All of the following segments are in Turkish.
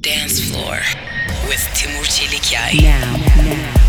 Dance Floor with Timur Çelikyay. Now, now.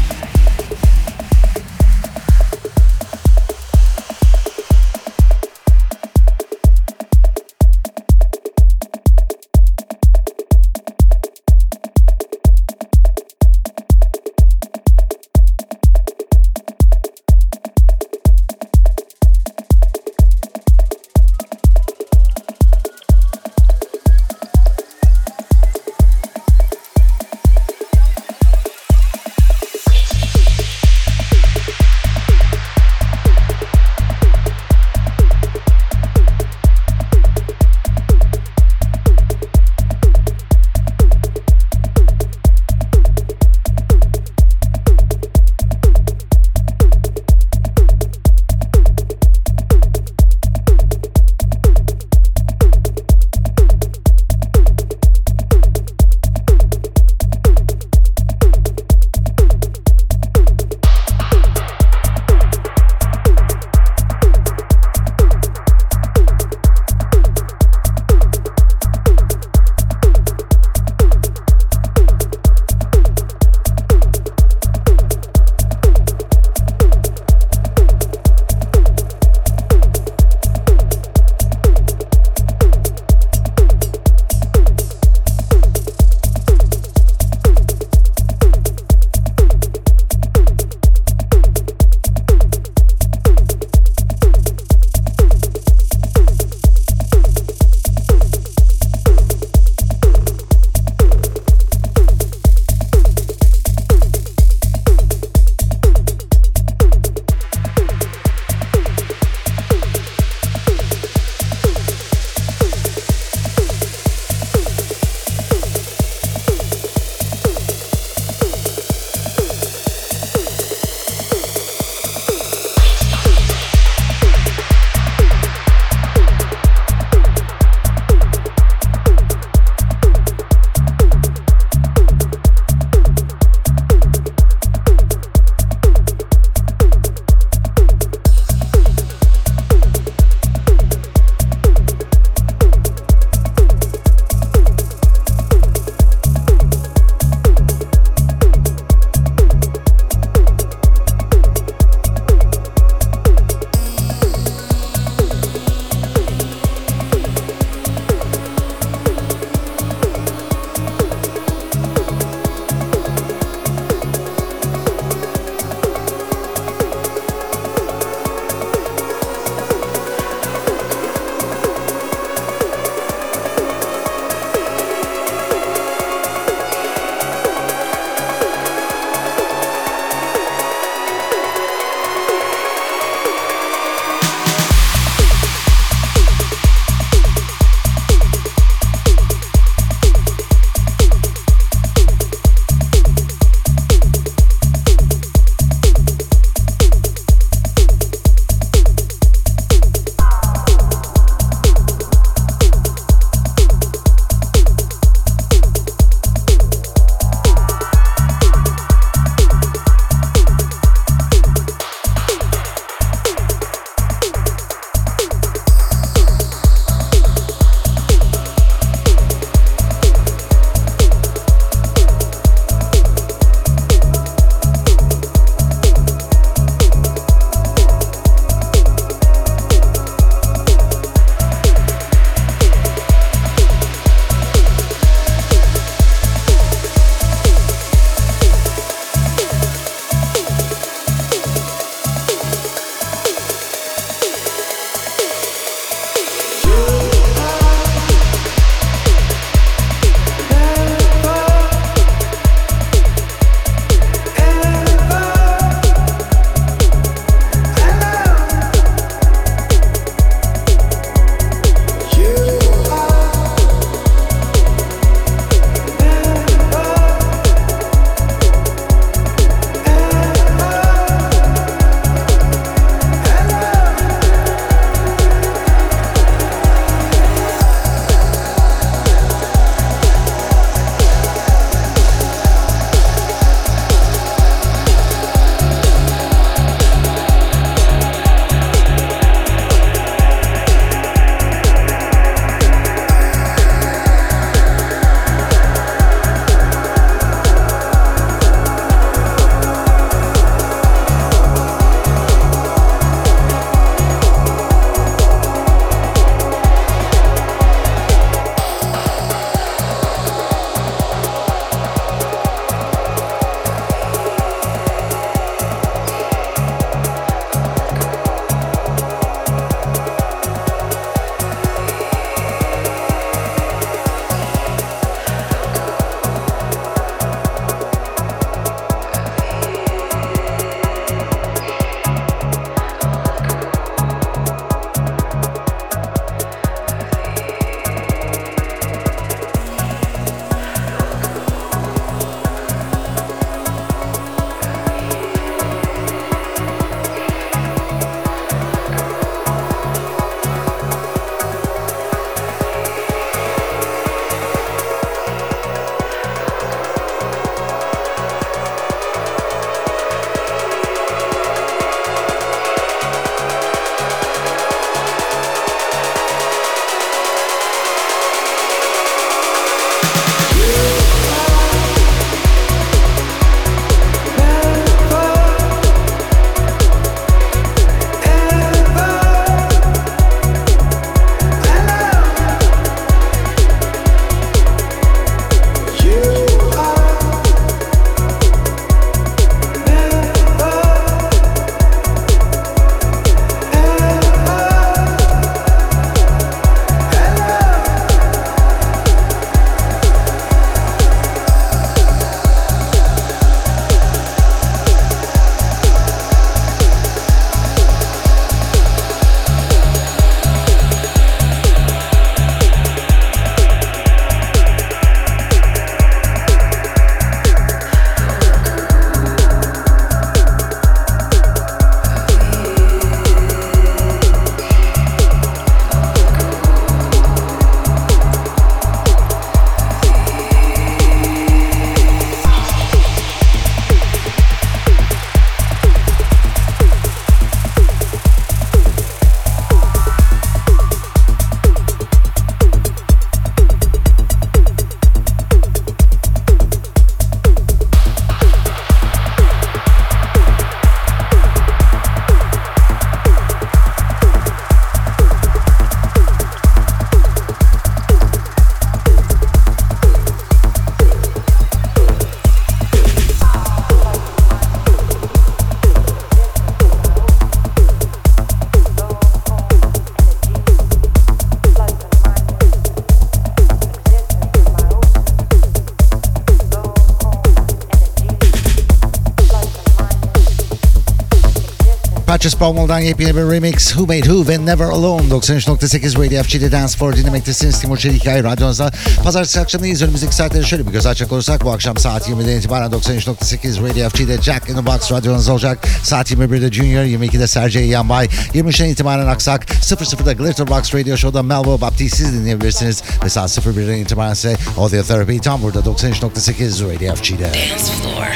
Just Powell'dan yepyeni bir remix Who Made Who ve Never Alone 93.8 Radio FG'de Dance for dinlemektesiniz. Timur Çelikkaya radyonuzda. Pazartesi akşamındayız. Önümüzdeki saatlere şöyle bir göz açacak olursak bu akşam saat 20'den itibaren 93.8 Radio FG'de Jack in the Box radyonuz olacak. Saat 21'de Junior, 22'de Sergey Yanbay, 23'den itibaren Aksak, 00'da Glitter Box Radio Show'da Melbo Baptiste siz dinleyebilirsiniz. Ve saat 01'den itibaren ise Audio Therapy tam burada 93.8 Radio FG'de. Dance Floor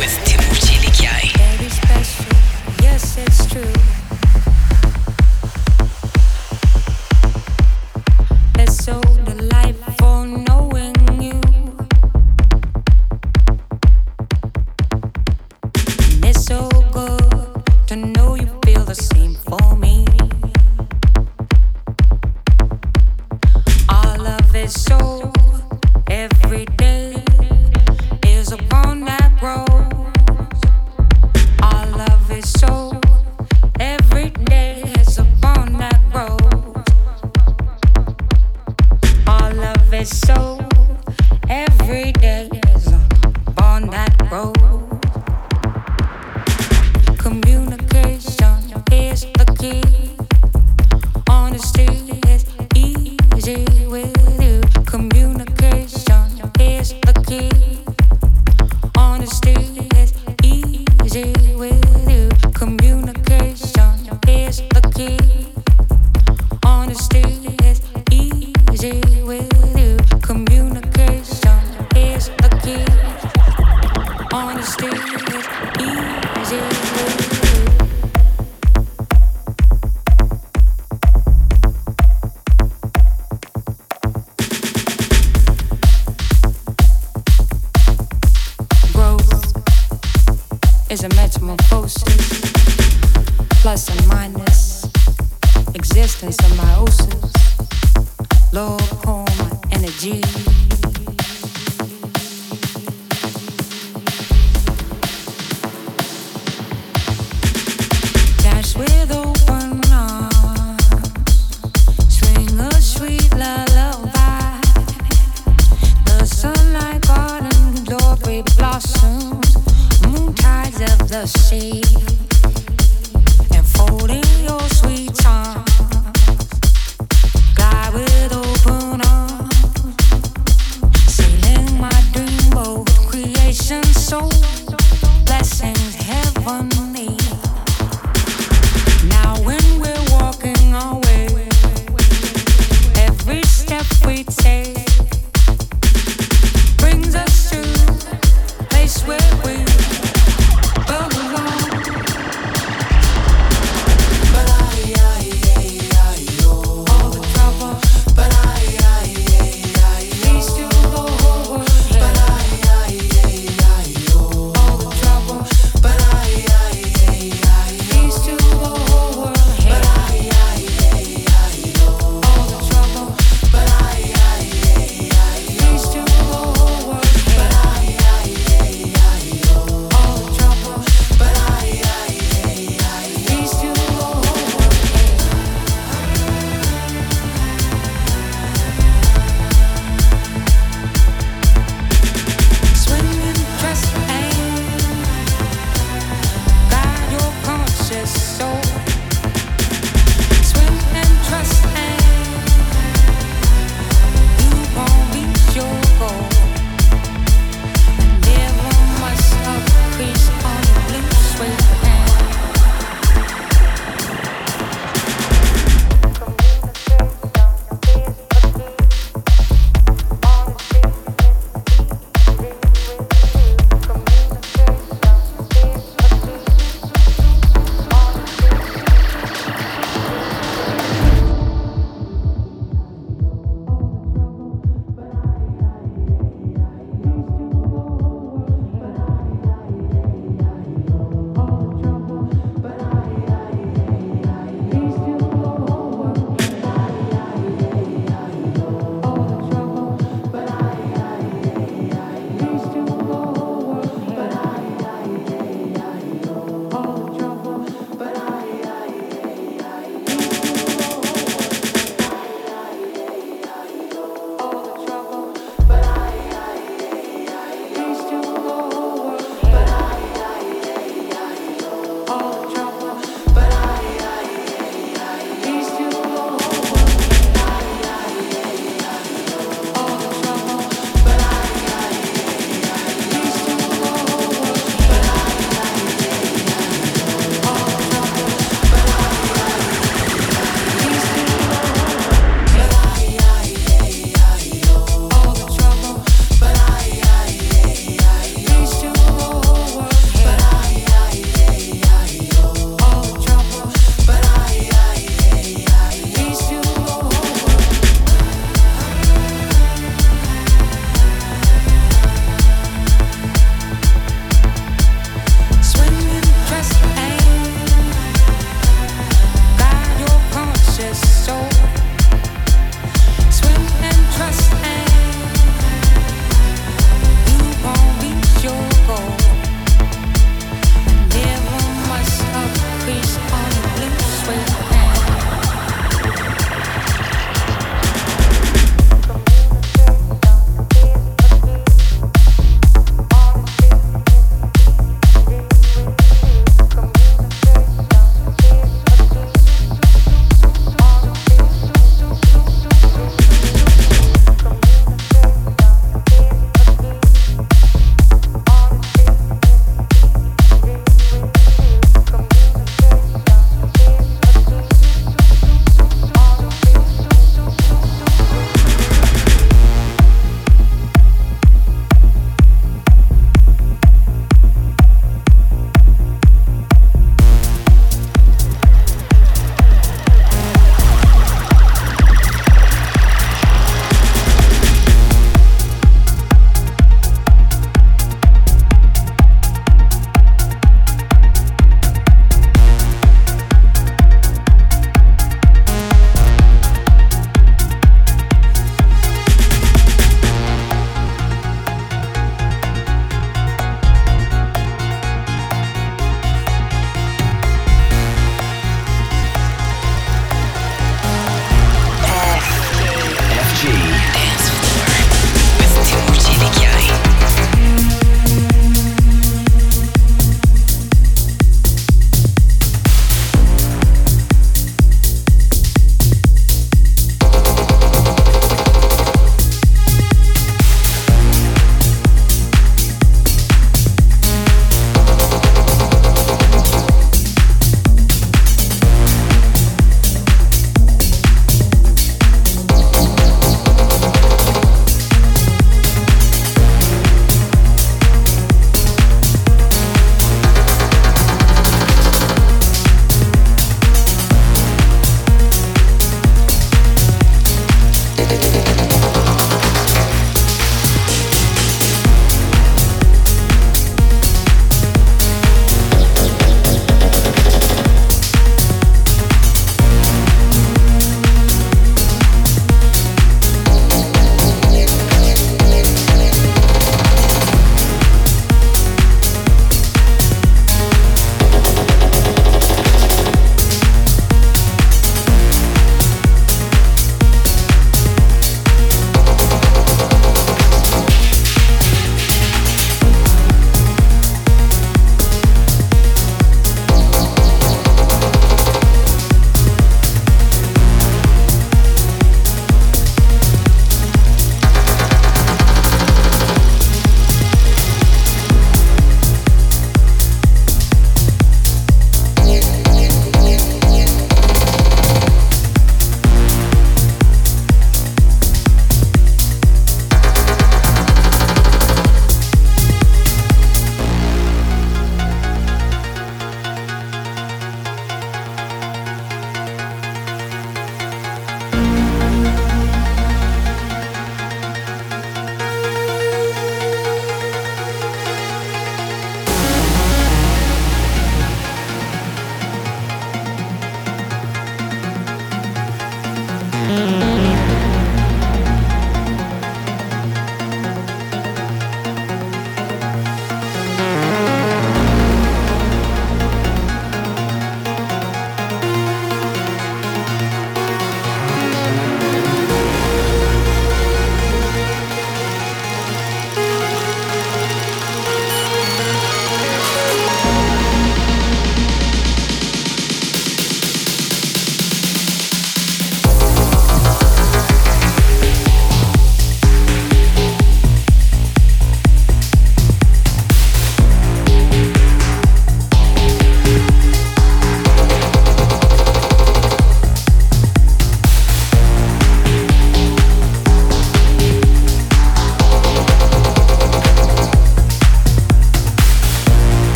with key.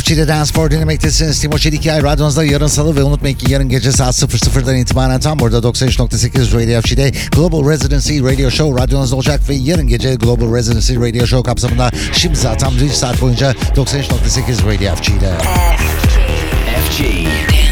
FG'de Dance for dinlemektesiniz. Timo Çelikay radyonuzda yarın salı ve unutmayın ki yarın gece saat 00'dan itibaren tam burada 93.8 Radio FG'de Global Residency Radio Show radyonuzda olacak ve yarın gece Global Residency Radio Show kapsamında şimdi zaten 1 saat boyunca 93.8 Radio FG'de. FG. Dance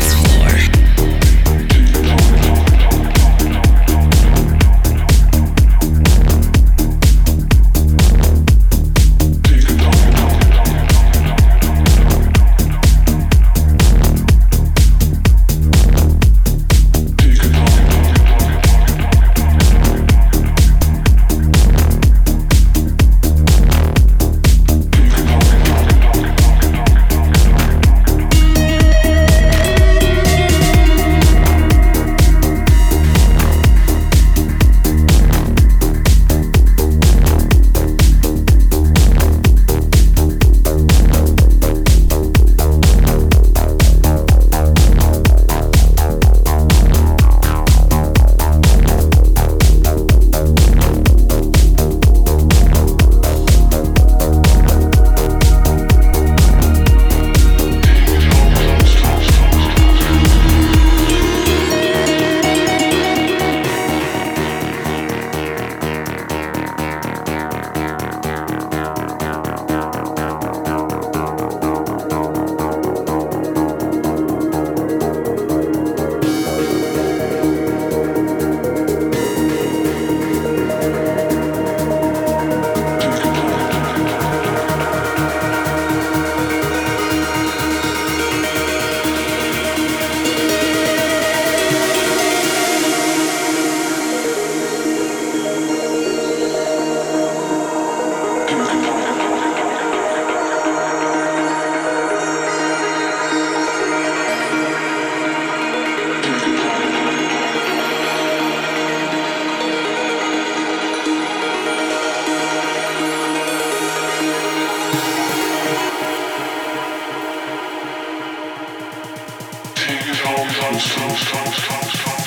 house.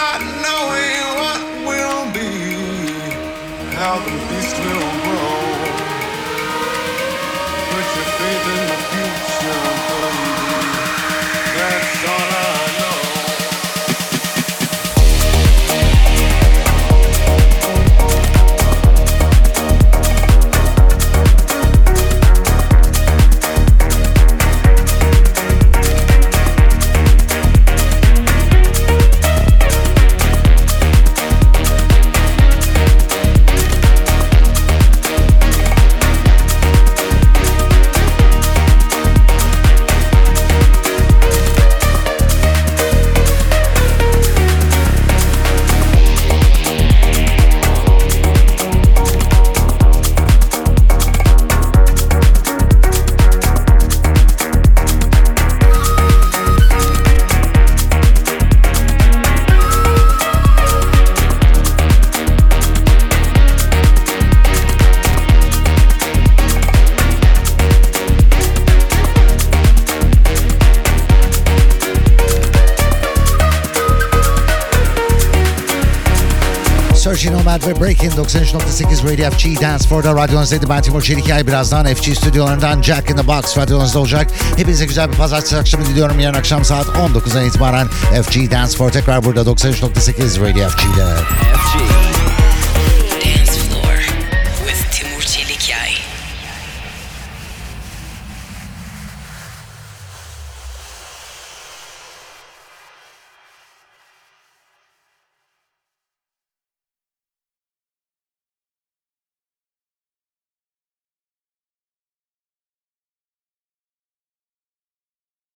Not knowing what will be, how the beast will grow. Nomad ve Breaking 93.8 Radio FG Dance Floor'da radyonuzdaydı. Ben Timur Çelikay. Birazdan FG stüdyolarından Jack in the Box radyonuzda olacak. Hepinize güzel bir pazartesi akşamı diliyorum. Yarın akşam saat 19'dan itibaren FG Dance Floor tekrar burada 93.8 Radio FG'de. FG.